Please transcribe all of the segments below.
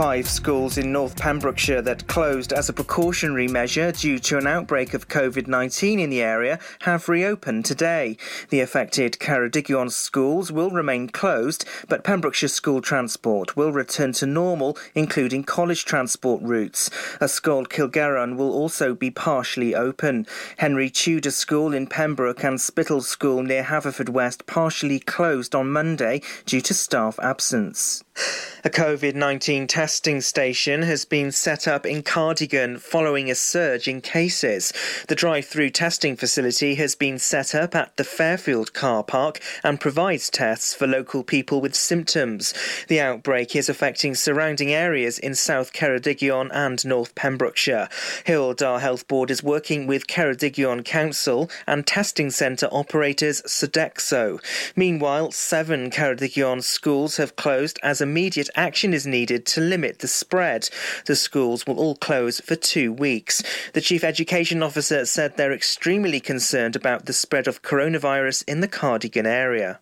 Five schools in North Pembrokeshire that closed as a precautionary measure due to an outbreak of COVID 19 in the area have reopened today. The affected Ceredigion schools will remain closed, but Pembrokeshire school transport will return to normal, including college transport routes. Ysgol Cilgerran will also be partially open. Henry Tudor School in Pembroke and Spittal School near Haverfordwest partially closed on Monday due to staff absence. A COVID 19 testing station has been set up in Cardigan following a surge in cases. The drive through testing facility has been set up at the Fairfield car park and provides tests for local people with symptoms. The outbreak is affecting surrounding areas in South Ceredigion and North Pembrokeshire. Dda Health Board is working with Ceredigion Council and testing centre operators Sodexo. Meanwhile, seven Ceredigion schools have closed as immediate action is needed to limit the spread. The schools will all close for two weeks. The Chief Education Officer said they're extremely concerned about the spread of coronavirus in the Cardigan area.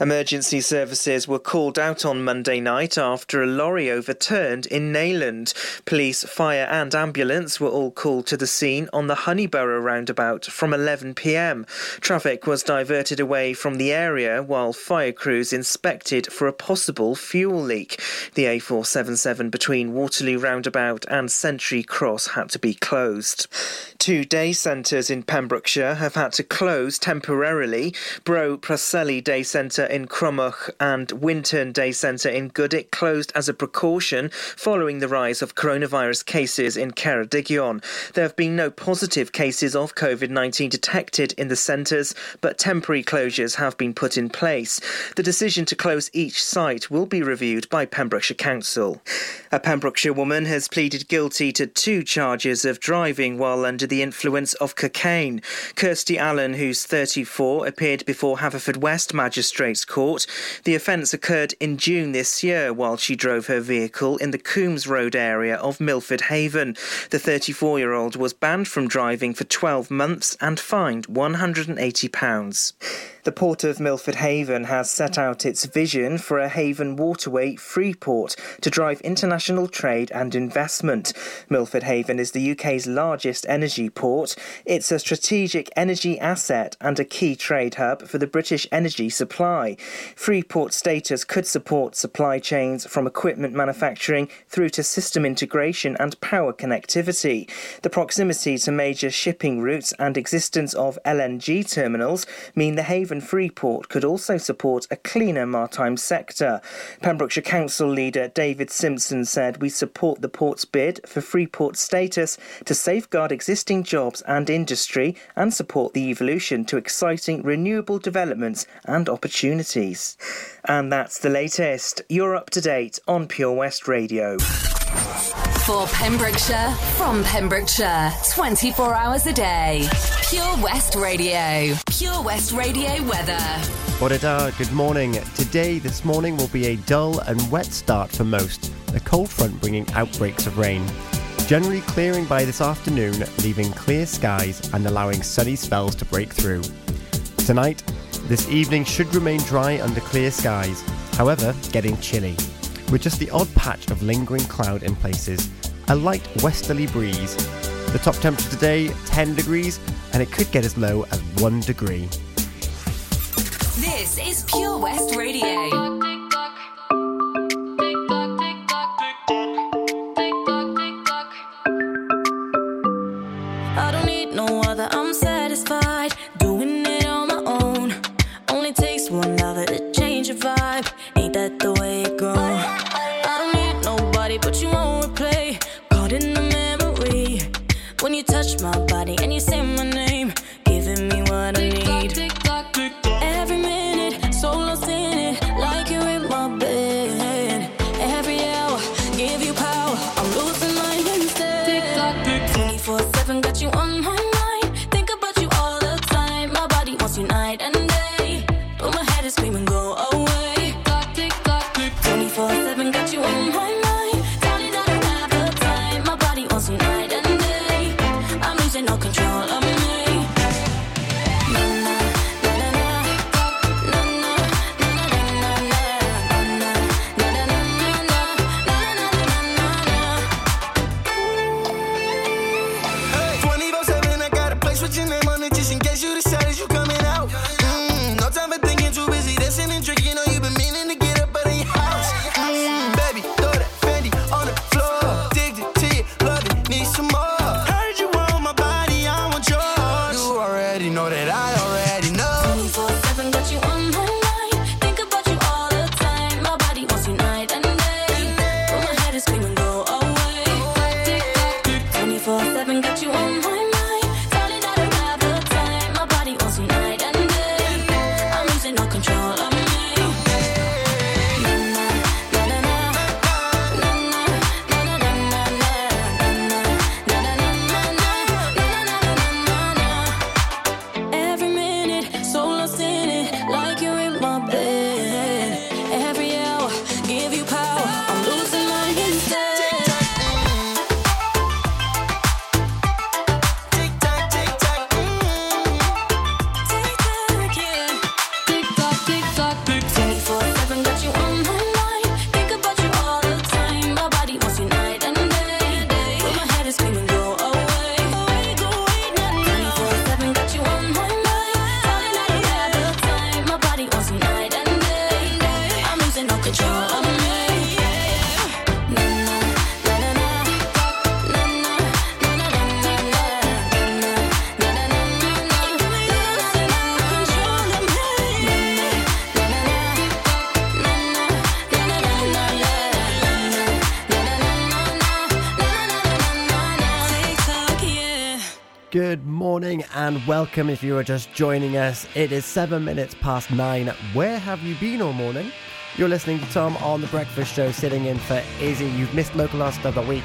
Emergency services were called out on Monday night after a lorry overturned in Neyland. Police, fire, and ambulance were all called to the scene on the Honeyborough roundabout from 11 pm. Traffic was diverted away from the area while fire crews inspected for a possible fuel leak. The A477 between Waterloo roundabout and Century Cross had to be closed. Two day centres in Pembrokeshire have had to close temporarily. Bro Preseli Day Centre in Crymych and Winton Day Centre in Goodwick closed as a precaution following the rise of coronavirus cases in Ceredigion. There have been no positive cases of COVID 19 detected in the centres, but temporary closures have been put in place. The decision to close each site will be reviewed by Pembrokeshire Council. A Pembrokeshire woman has pleaded guilty to two charges of driving while under the influence of cocaine. Kirsty Allen, who's 34, appeared before Haverfordwest Magistrates Court. The offence occurred in June this year while she drove her vehicle in the Coombs Road area of Milford Haven. The 34 year old was banned from driving for 12 months and fined £180. The Port of Milford Haven has set out its vision for a haven waterway free port to drive international trade and investment. Milford Haven is the UK's largest energy port. It's a strategic energy asset and a key trade hub for the British energy supply. Freeport status could support supply chains from equipment manufacturing through to system integration and power connectivity. The proximity to major shipping routes and existence of LNG terminals mean the Haven Freeport could also support a cleaner maritime sector. Pembrokeshire Council leader David Simpson said, We support the port's bid for Freeport status to safeguard existing jobs and industry and support the evolution to exciting renewable developments and opportunities. And that's the latest. You're up to date on Pure West Radio. For Pembrokeshire, from Pembrokeshire, 24 hours a day. Pure West Radio. Pure West Radio weather. Good morning. Today, this morning, will be a dull and wet start for most, a cold front bringing outbreaks of rain. Generally clearing by this afternoon, leaving clear skies and allowing sunny spells to break through. Tonight, this evening should remain dry under clear skies, however, getting chilly with just the odd patch of lingering cloud in places, a light westerly breeze. The top temperature today, 10 degrees, and it could get as low as 1 degree. This is Pure West Radio. You on and welcome if you are just joining us. It is seven minutes past nine. Where have you been all morning? You're listening to Tom on The Breakfast Show, sitting in for Izzy. You've missed local last of the week,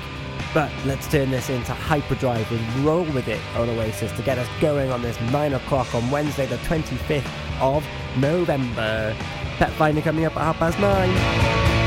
but let's turn this into hyperdrive and roll with it on Oasis to get us going on this nine o'clock on Wednesday, the 25th of November. Pet Finder coming up at half past nine.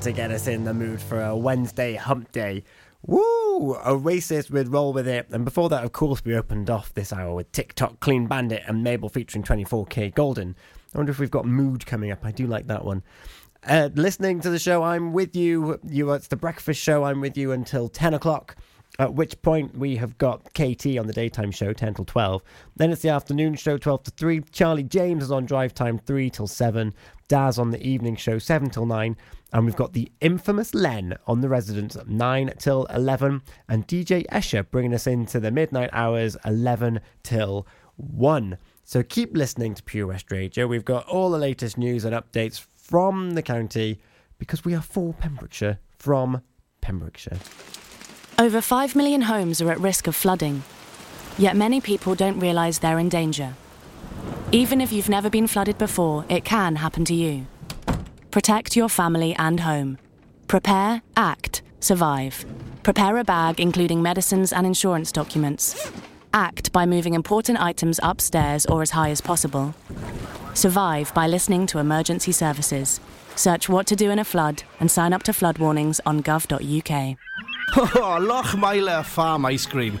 To get us in the mood for a Wednesday hump day. Woo! Oasis with Roll With It. And before that, of course, we opened off this hour with Tick Tock, Clean Bandit, and Mabel featuring 24kGoldn. I wonder if we've got Mood coming up. I do like that one. Uh, listening to the show, I'm with you. You, it's the breakfast show. I'm with you until 10 o'clock. At which point we have got KT on the daytime show, 10 till 12. Then it's the afternoon show, 12 to 3. Charlie James is on drive time, 3 till 7. Daz on the evening show, 7 till 9. And we've got the infamous Len on the residence, 9 till 11. And DJ Escher bringing us into the midnight hours, 11 till 1. So keep listening to Pure West Radio. We've got all the latest news and updates from the county because we are for Pembrokeshire from Pembrokeshire. Over 5 million homes are at risk of flooding, yet many people don't realise they're in danger. Even if you've never been flooded before, it can happen to you. Protect your family and home. Prepare, act, Survive. Prepare a bag including medicines and insurance documents. Act by moving important items upstairs or as high as possible. Survive by listening to emergency services. Search what to do in a flood and sign up to flood warnings on gov.uk. Oh, Lochmeyler Farm Ice Cream.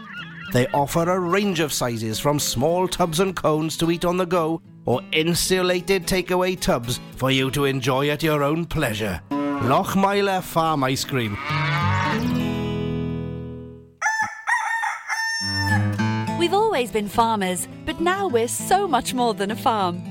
They offer a range of sizes from small tubs and cones to eat on the go or insulated takeaway tubs for you to enjoy at your own pleasure. Lochmeyler Farm Ice Cream. We've always been farmers, but now we're so much more than a farm.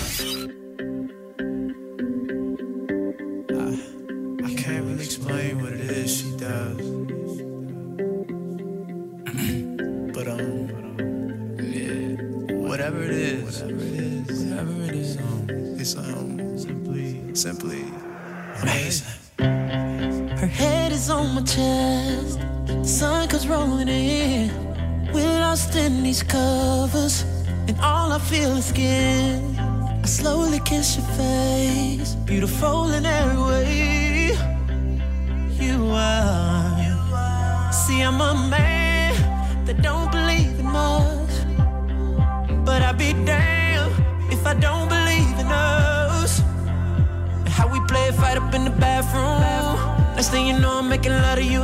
She does. but um, yeah, whatever it is, whatever it is, whatever it is, um, it's um, simply, simply amazing. Her head is on my chest, the sun comes rolling in. We're lost in these covers, and all I feel is skin. I slowly kiss your face, beautiful in every way. You are. See, I'm a man that don't believe in much, but I'd be damned if I don't believe in us. How we play a fight up in the bathroom. Next thing you know, I'm making love to you,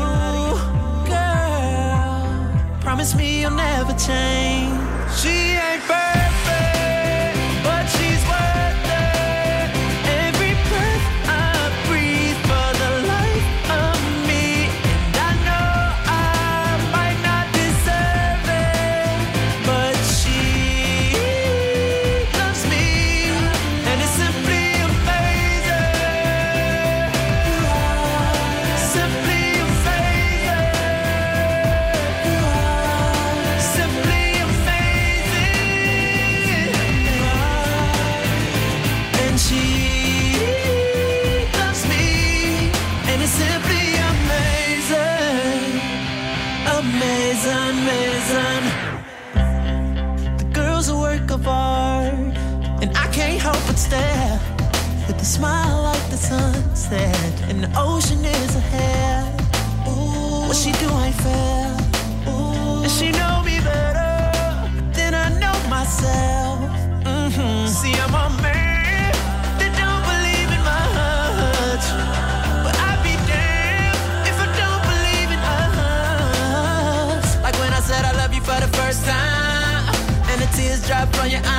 girl. Promise me you'll never change. She your eyes,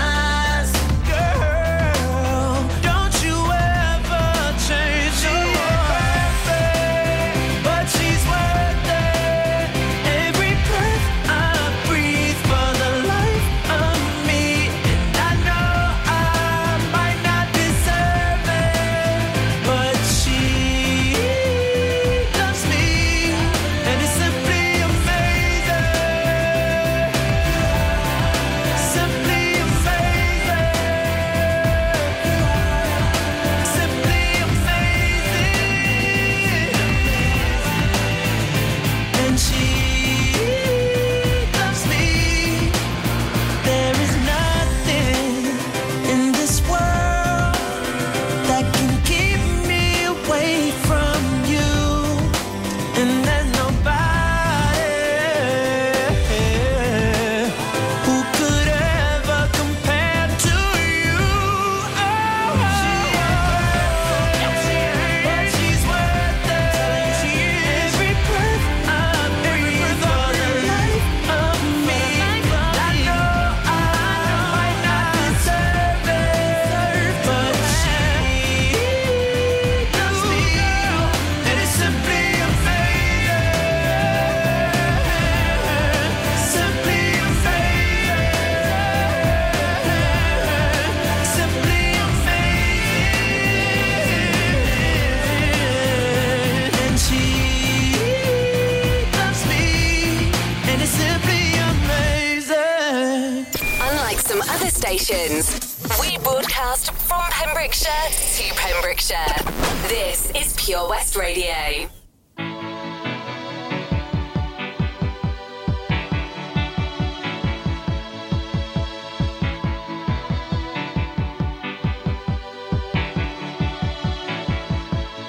podcast from Pembrokeshire to Pembrokeshire. This is Pure West Radio.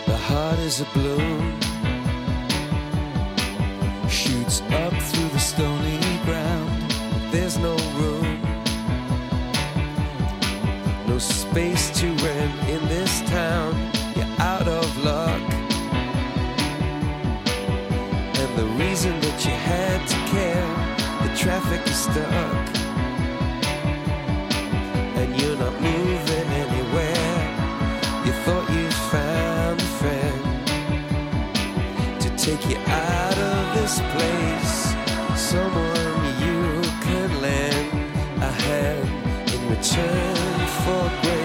The heart is a blue shoots up through the stony stuck and you're not moving anywhere. You thought you found a friend to take you out of this place. Someone you could lend a hand in return for grace.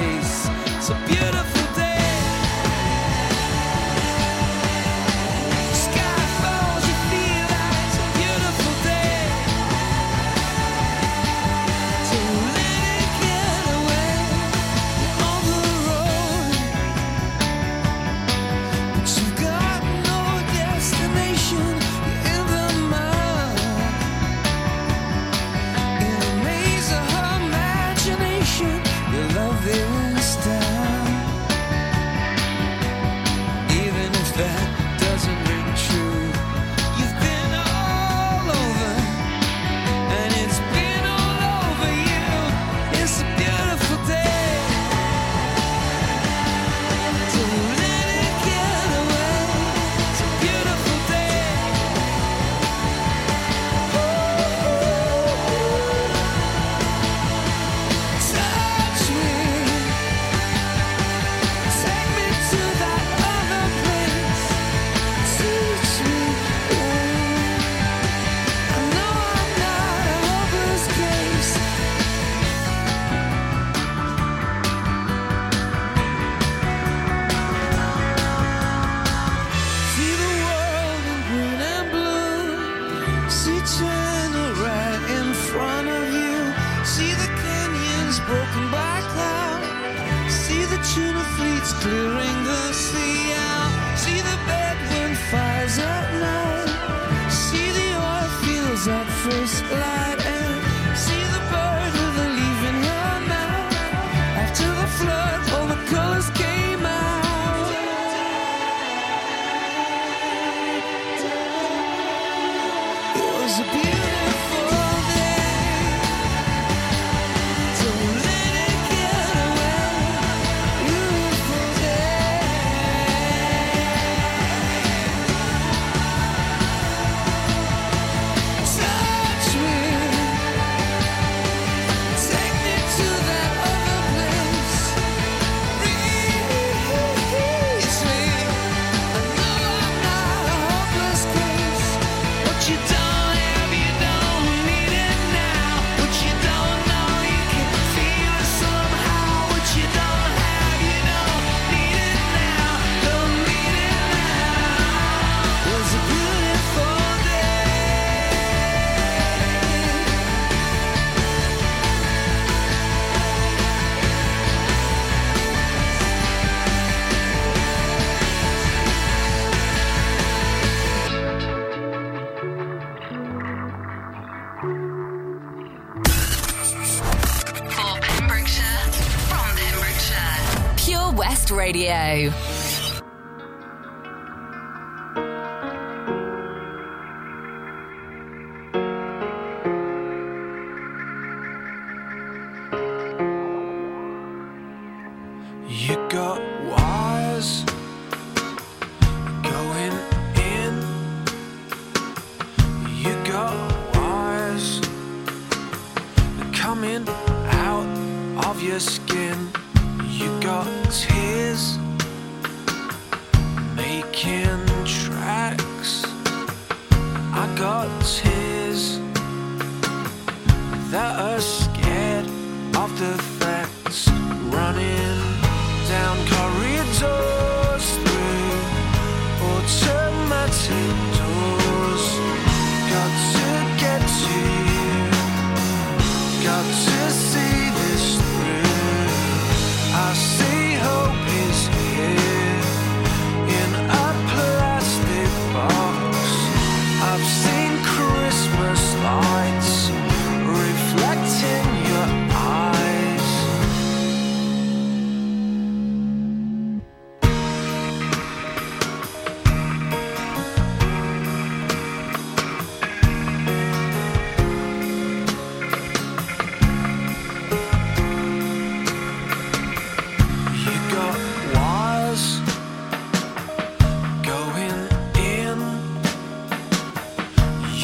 Radio.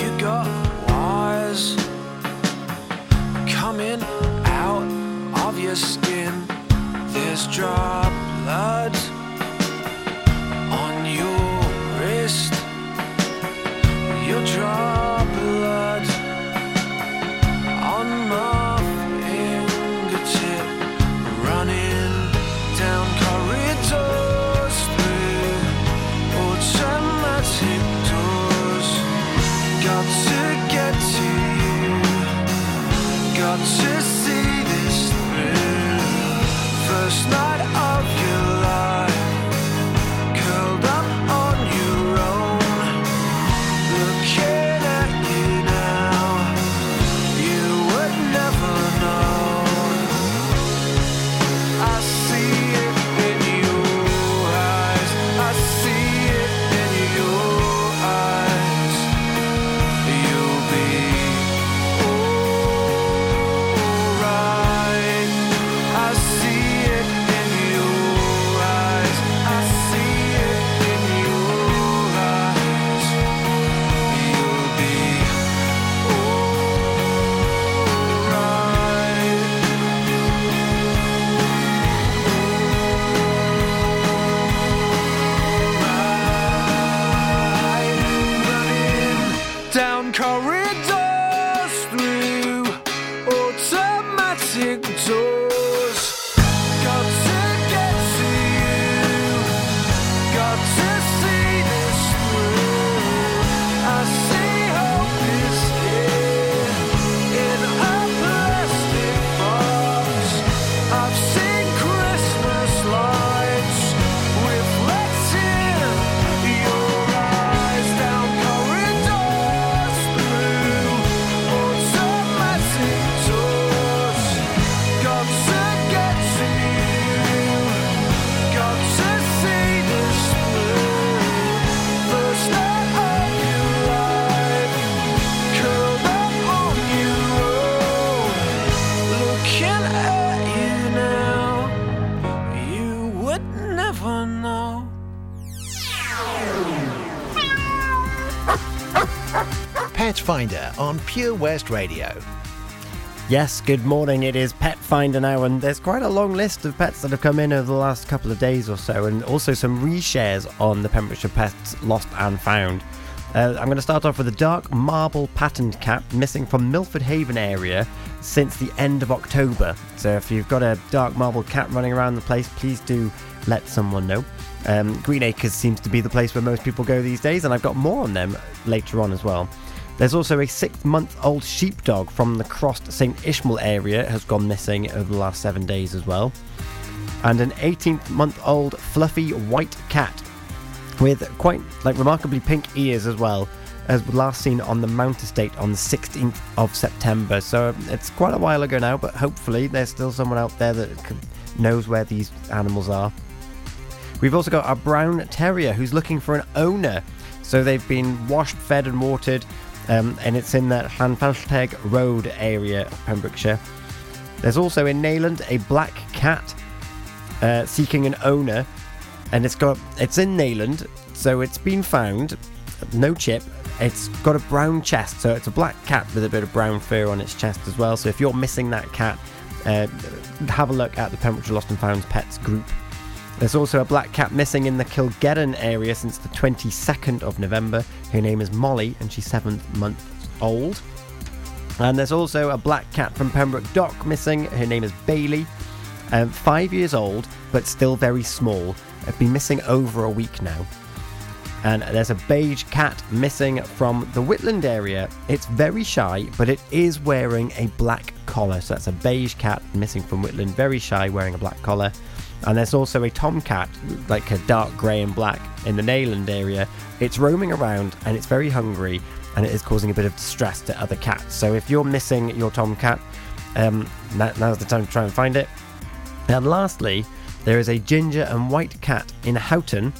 you got wires coming out of your skin. There's drugs. Finder on Pure West Radio. Yes, good morning. It is Pet Finder now, and there's quite a long list of pets that have come in over the last couple of days or so, and also some reshares on the Pembrokeshire Pets Lost and Found. Uh, I'm going to start off with a dark marble patterned cat missing from Milford Haven area since the end of October. So if you've got a dark marble cat running around the place, please do let someone know. Um, Green Acres seems to be the place where most people go these days, and I've got more on them later on as well. There's also a six month old sheepdog from the Crossed St Ishmael area has gone missing over the last seven days as well. And an 18 month old fluffy white cat with quite like remarkably pink ears as well as last seen on the Mount Estate on the 16th of September. So um, it's quite a while ago now, but hopefully there's still someone out there that knows where these animals are. We've also got a brown terrier who's looking for an owner. So they've been washed, fed, and watered, um, and it's in that Llanfallteg Road area of Pembrokeshire. There's also in Neyland a black cat uh, seeking an owner, and it's got it's in Neyland, so it's been found. No chip. It's got a brown chest, so it's a black cat with a bit of brown fur on its chest as well. So if you're missing that cat, uh, have a look at the Pembrokeshire Lost and Found Pets group. There's also a black cat missing in the Cilgerran area since the 22nd of November. Her name is Molly, and she's seven months old. And there's also a black cat from Pembroke Dock missing. Her name is Bailey. Um, five years old, but still very small. I've been missing over a week now. And there's a beige cat missing from the Whitland area. It's very shy, but it is wearing a black collar. So that's a beige cat missing from Whitland, very shy, wearing a black collar. And there's also a tomcat, like a dark grey and black, in the Neyland area. It's roaming around and it's very hungry and it is causing a bit of distress to other cats. So if you're missing your tomcat, um, now- now's the time to try and find it. And lastly, there is a ginger and white cat in Houghton.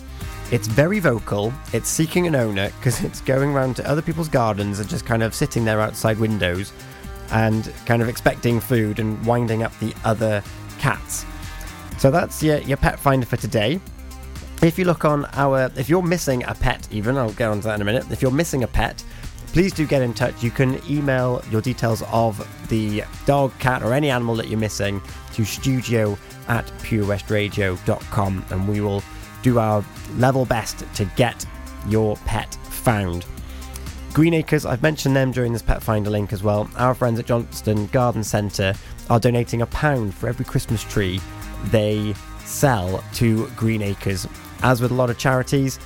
It's very vocal. It's seeking an owner because it's going around to other people's gardens and just kind of sitting there outside windows and kind of expecting food and winding up the other cats. So that's your, your pet finder for today. If you look on our, if you're missing a pet, even, I'll get on to that in a minute. If you're missing a pet, please do get in touch. You can email your details of the dog, cat, or any animal that you're missing to studio at purewestradio.com and we will do our level best to get your pet found. Green Acres, I've mentioned them during this Pet Finder link as well. Our friends at Johnston Garden Centre are donating a pound for every Christmas tree they sell to Green Acres. As with a lot of charities,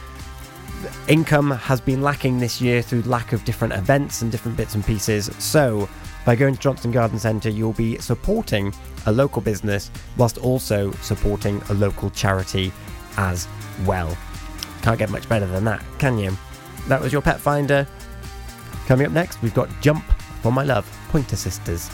income has been lacking this year through lack of different events and different bits and pieces. So, by going to Johnston Garden Centre, you'll be supporting a local business whilst also supporting a local charity as well. Can't get much better than that, can you? That was your Pet Finder. Coming up next, we've got Jump for My Love, Pointer Sisters.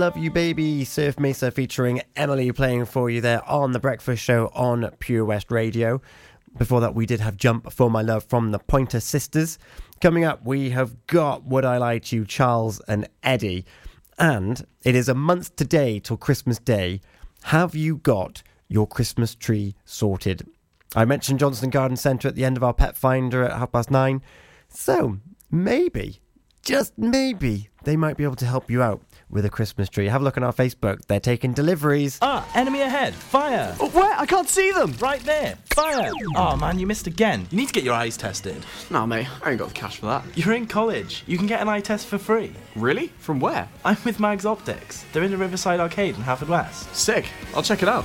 Love You Baby, Surf Mesa featuring Emilee playing for you there on The Breakfast Show on Pure West Radio. Before that, we did have Jump for My Love from the Pointer Sisters. Coming up, we have got Would I Lie to You, Charles and Eddie. And it is a month today till Christmas Day. Have you got your Christmas tree sorted? I mentioned Johnston Garden Centre at the end of our pet finder at half past nine. So maybe, just maybe, they might be able to help you out with a Christmas tree. Have a look on our Facebook. They're taking deliveries. Ah, enemy ahead. Fire. Oh, where? I can't see them. Right there. Fire. Oh, man, you missed again. You need to get your eyes tested. Nah, mate, I ain't got the cash for that. You're in college. You can get an eye test for free. Really? From where? I'm with Mags Optics. They're in the Riverside Arcade in Haverfordwest. Sick. I'll check it out.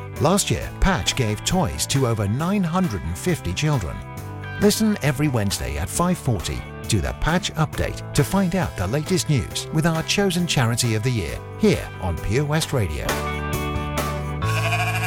Last year, Patch gave toys to over 950 children. Listen every Wednesday at 5.40 to the Patch Update to find out the latest news with our chosen charity of the year here on Pure West Radio.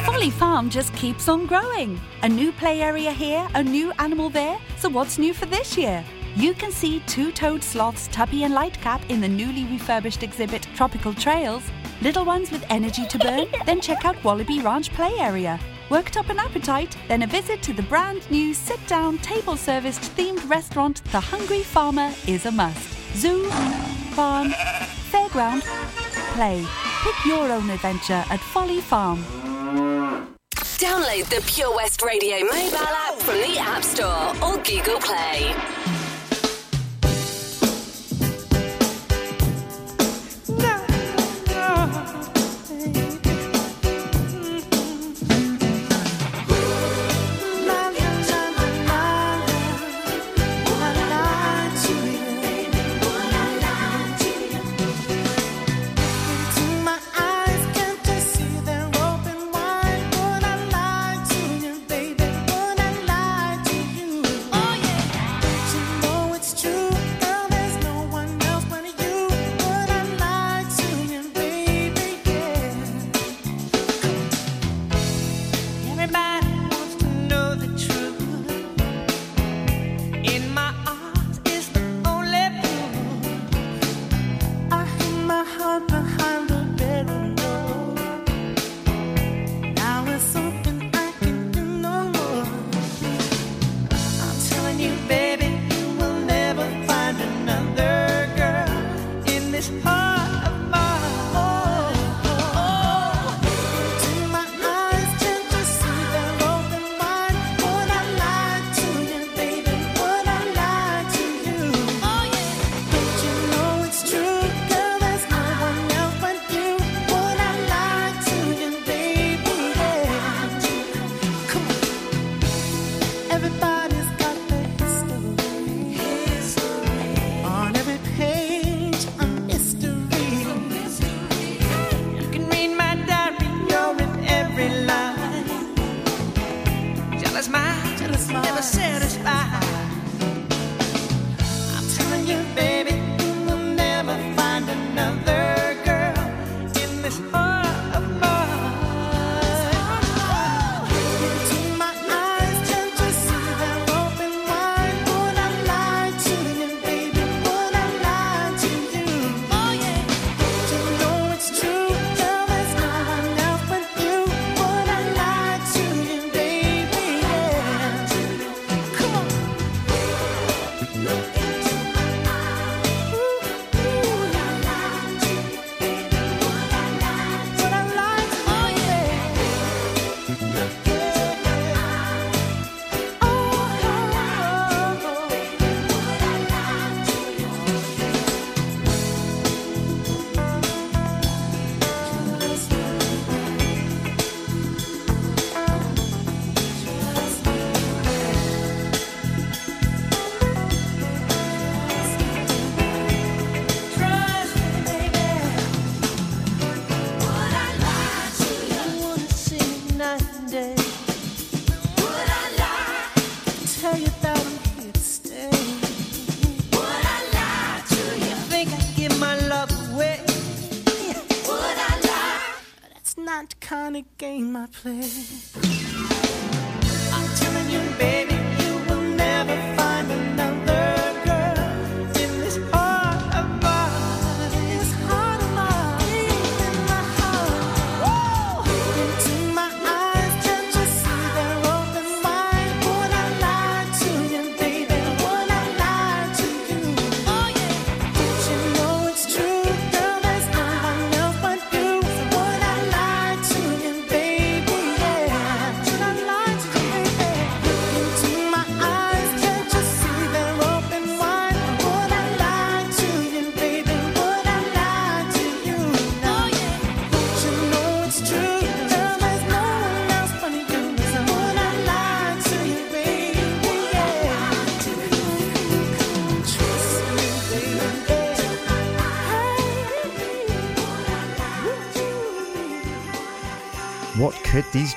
Folly Farm just keeps on growing. A new play area here, a new animal there. So what's new for this year? You can see two-toed sloths Tuppy and Lightcap in the newly refurbished exhibit Tropical Trails Little ones with energy to burn? then check out Wallaby Ranch Play Area. Worked up an appetite? Then a visit to the brand new sit down, table serviced themed restaurant, The Hungry Farmer, is a must. Zoo, farm, fairground, play. Pick your own adventure at Folly Farm. Download the Pure West Radio mobile app from the App Store or Google Play. kind of game I play.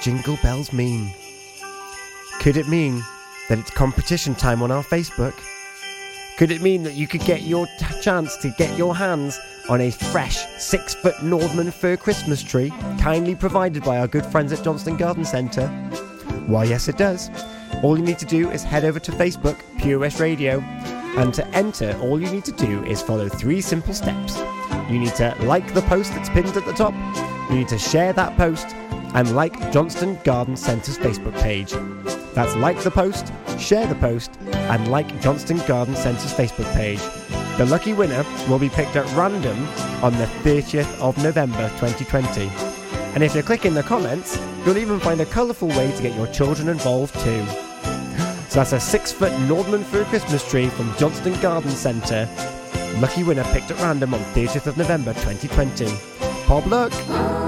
jingle bells mean? Could it mean that it's competition time on our Facebook? Could it mean that you could get your t- chance to get your hands on a fresh six foot Nordmann fir Christmas tree, kindly provided by our good friends at Johnston Garden Centre? Why, yes, it does. All you need to do is head over to Facebook, POS Radio, and to enter, all you need to do is follow three simple steps. You need to like the post that's pinned at the top, you need to share that post, and like Johnston Garden Centre's Facebook page. That's like the post, share the post, and like Johnston Garden Centre's Facebook page. The lucky winner will be picked at random on the 30th of November 2020. And if you click in the comments, you'll even find a colourful way to get your children involved too. So that's a six foot Nordmann fir Christmas tree from Johnston Garden Centre. Lucky winner picked at random on 30th of November 2020. Pop luck!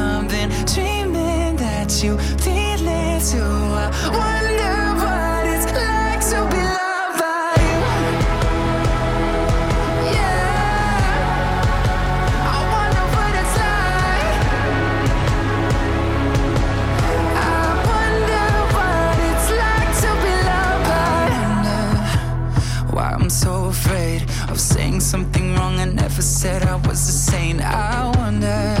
you feel it too. I wonder what it's like to be loved by you. Yeah, I wonder what it's like. I wonder what it's like to be loved by you why I'm so afraid of saying something wrong I never said I was a saint. I wonder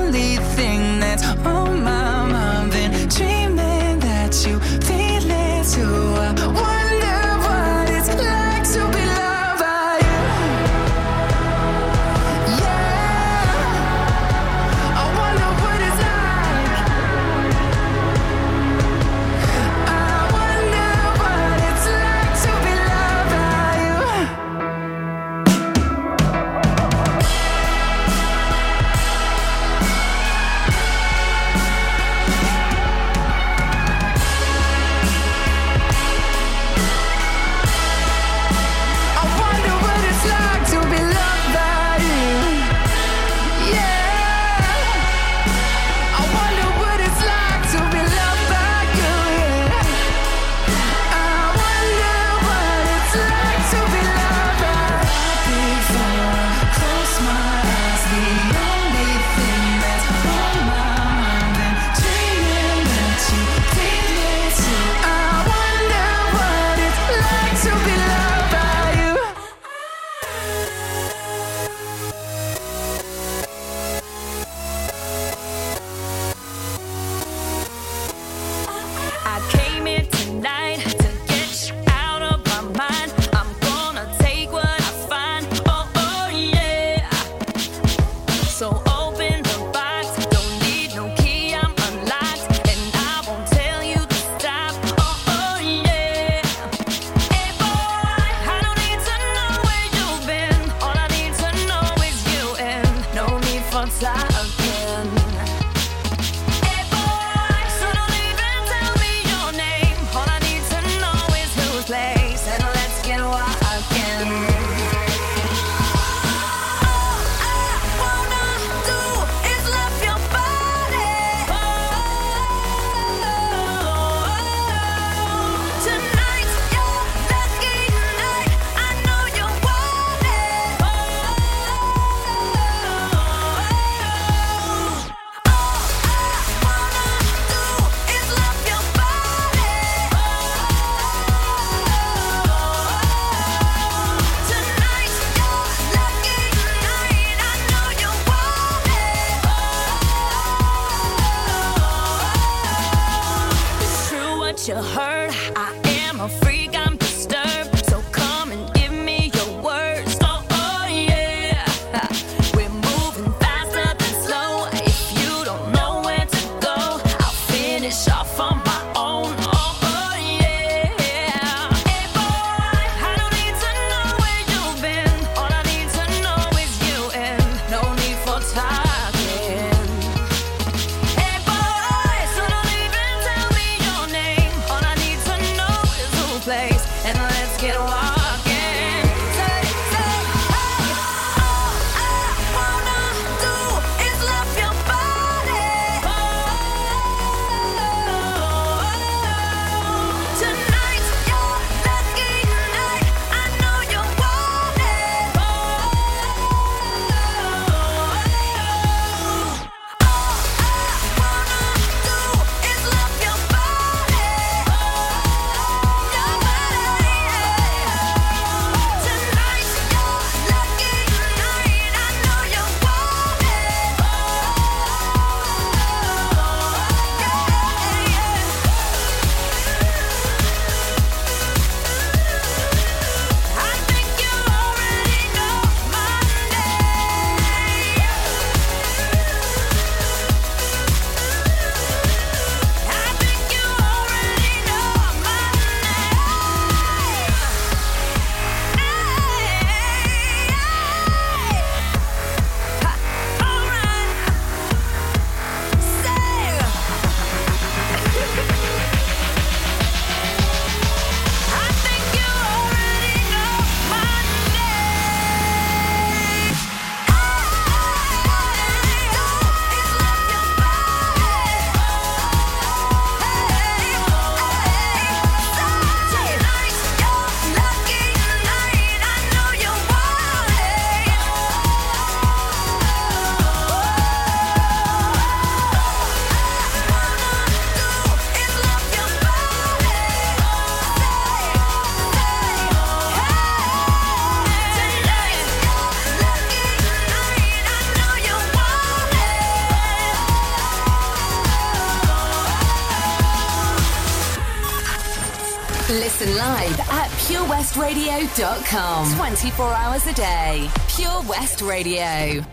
purewestradio.com. 24 hours a day. Pure West Radio.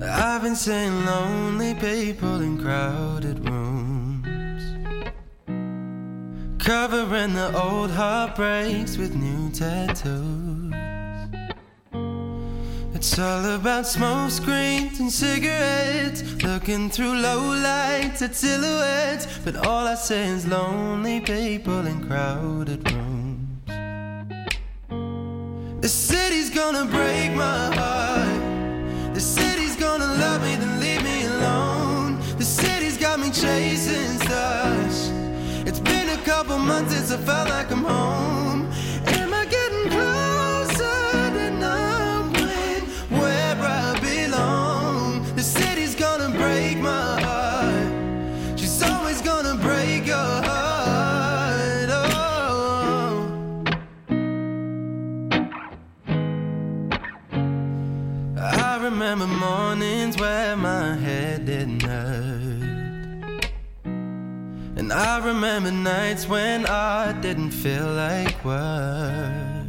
I've been seeing lonely people in crowded rooms, covering the old heartbreaks with new tattoos. It's all about smoke screens and cigarettes, looking through low lights at silhouettes. But all I see is lonely people in crowded rooms. The city's gonna break my heart. The city's gonna love me, then leave me alone. The city's got me chasing stars. It's been a couple months since I felt like I'm home. Where my head didn't hurt. And I remember nights when I didn't feel like work.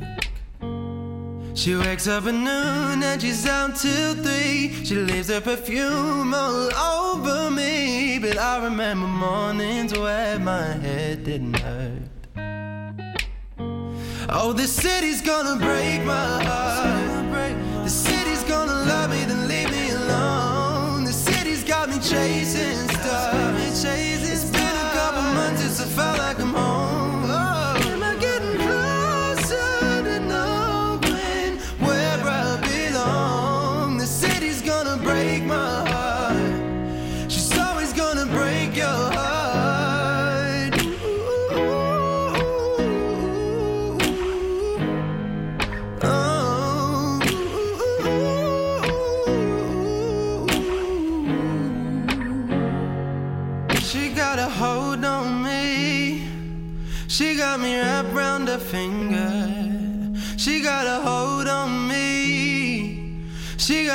She wakes up at noon and she's out till three. She leaves her perfume all over me. But I remember mornings where my head didn't hurt. Oh, the city's gonna break my heart. The city's gonna love me, then leave chasing stars. It's been a couple months since I felt like I'm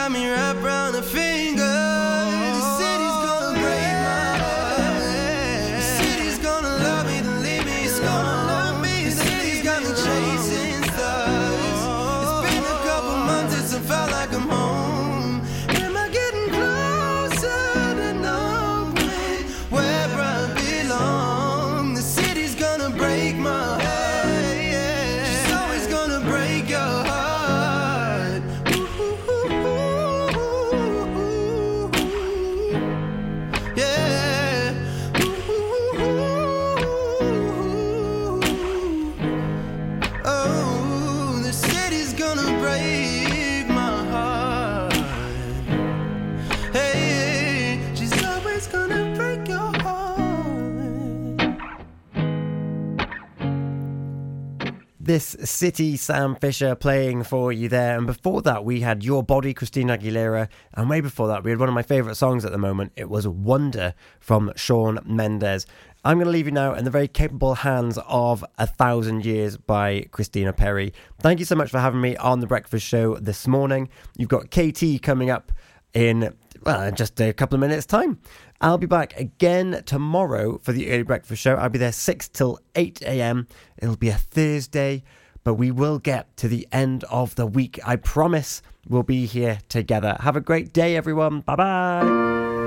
got me wrapped around her finger. This City, Sam Fischer playing for you there. And before that, we had Your Body, Christina Aguilera. And way before that, we had one of my favourite songs at the moment. It was Wonder from Shawn Mendes. I'm going to leave you now in the very capable hands of A Thousand Years by Christina Perri. Thank you so much for having me on The Breakfast Show this morning. You've got KT coming up in, well, just a couple of minutes' time. I'll be back again tomorrow for the early breakfast show. I'll be there 6 till 8 a.m. It'll be a Thursday, but we will get to the end of the week. I promise we'll be here together. Have a great day, everyone. Bye bye.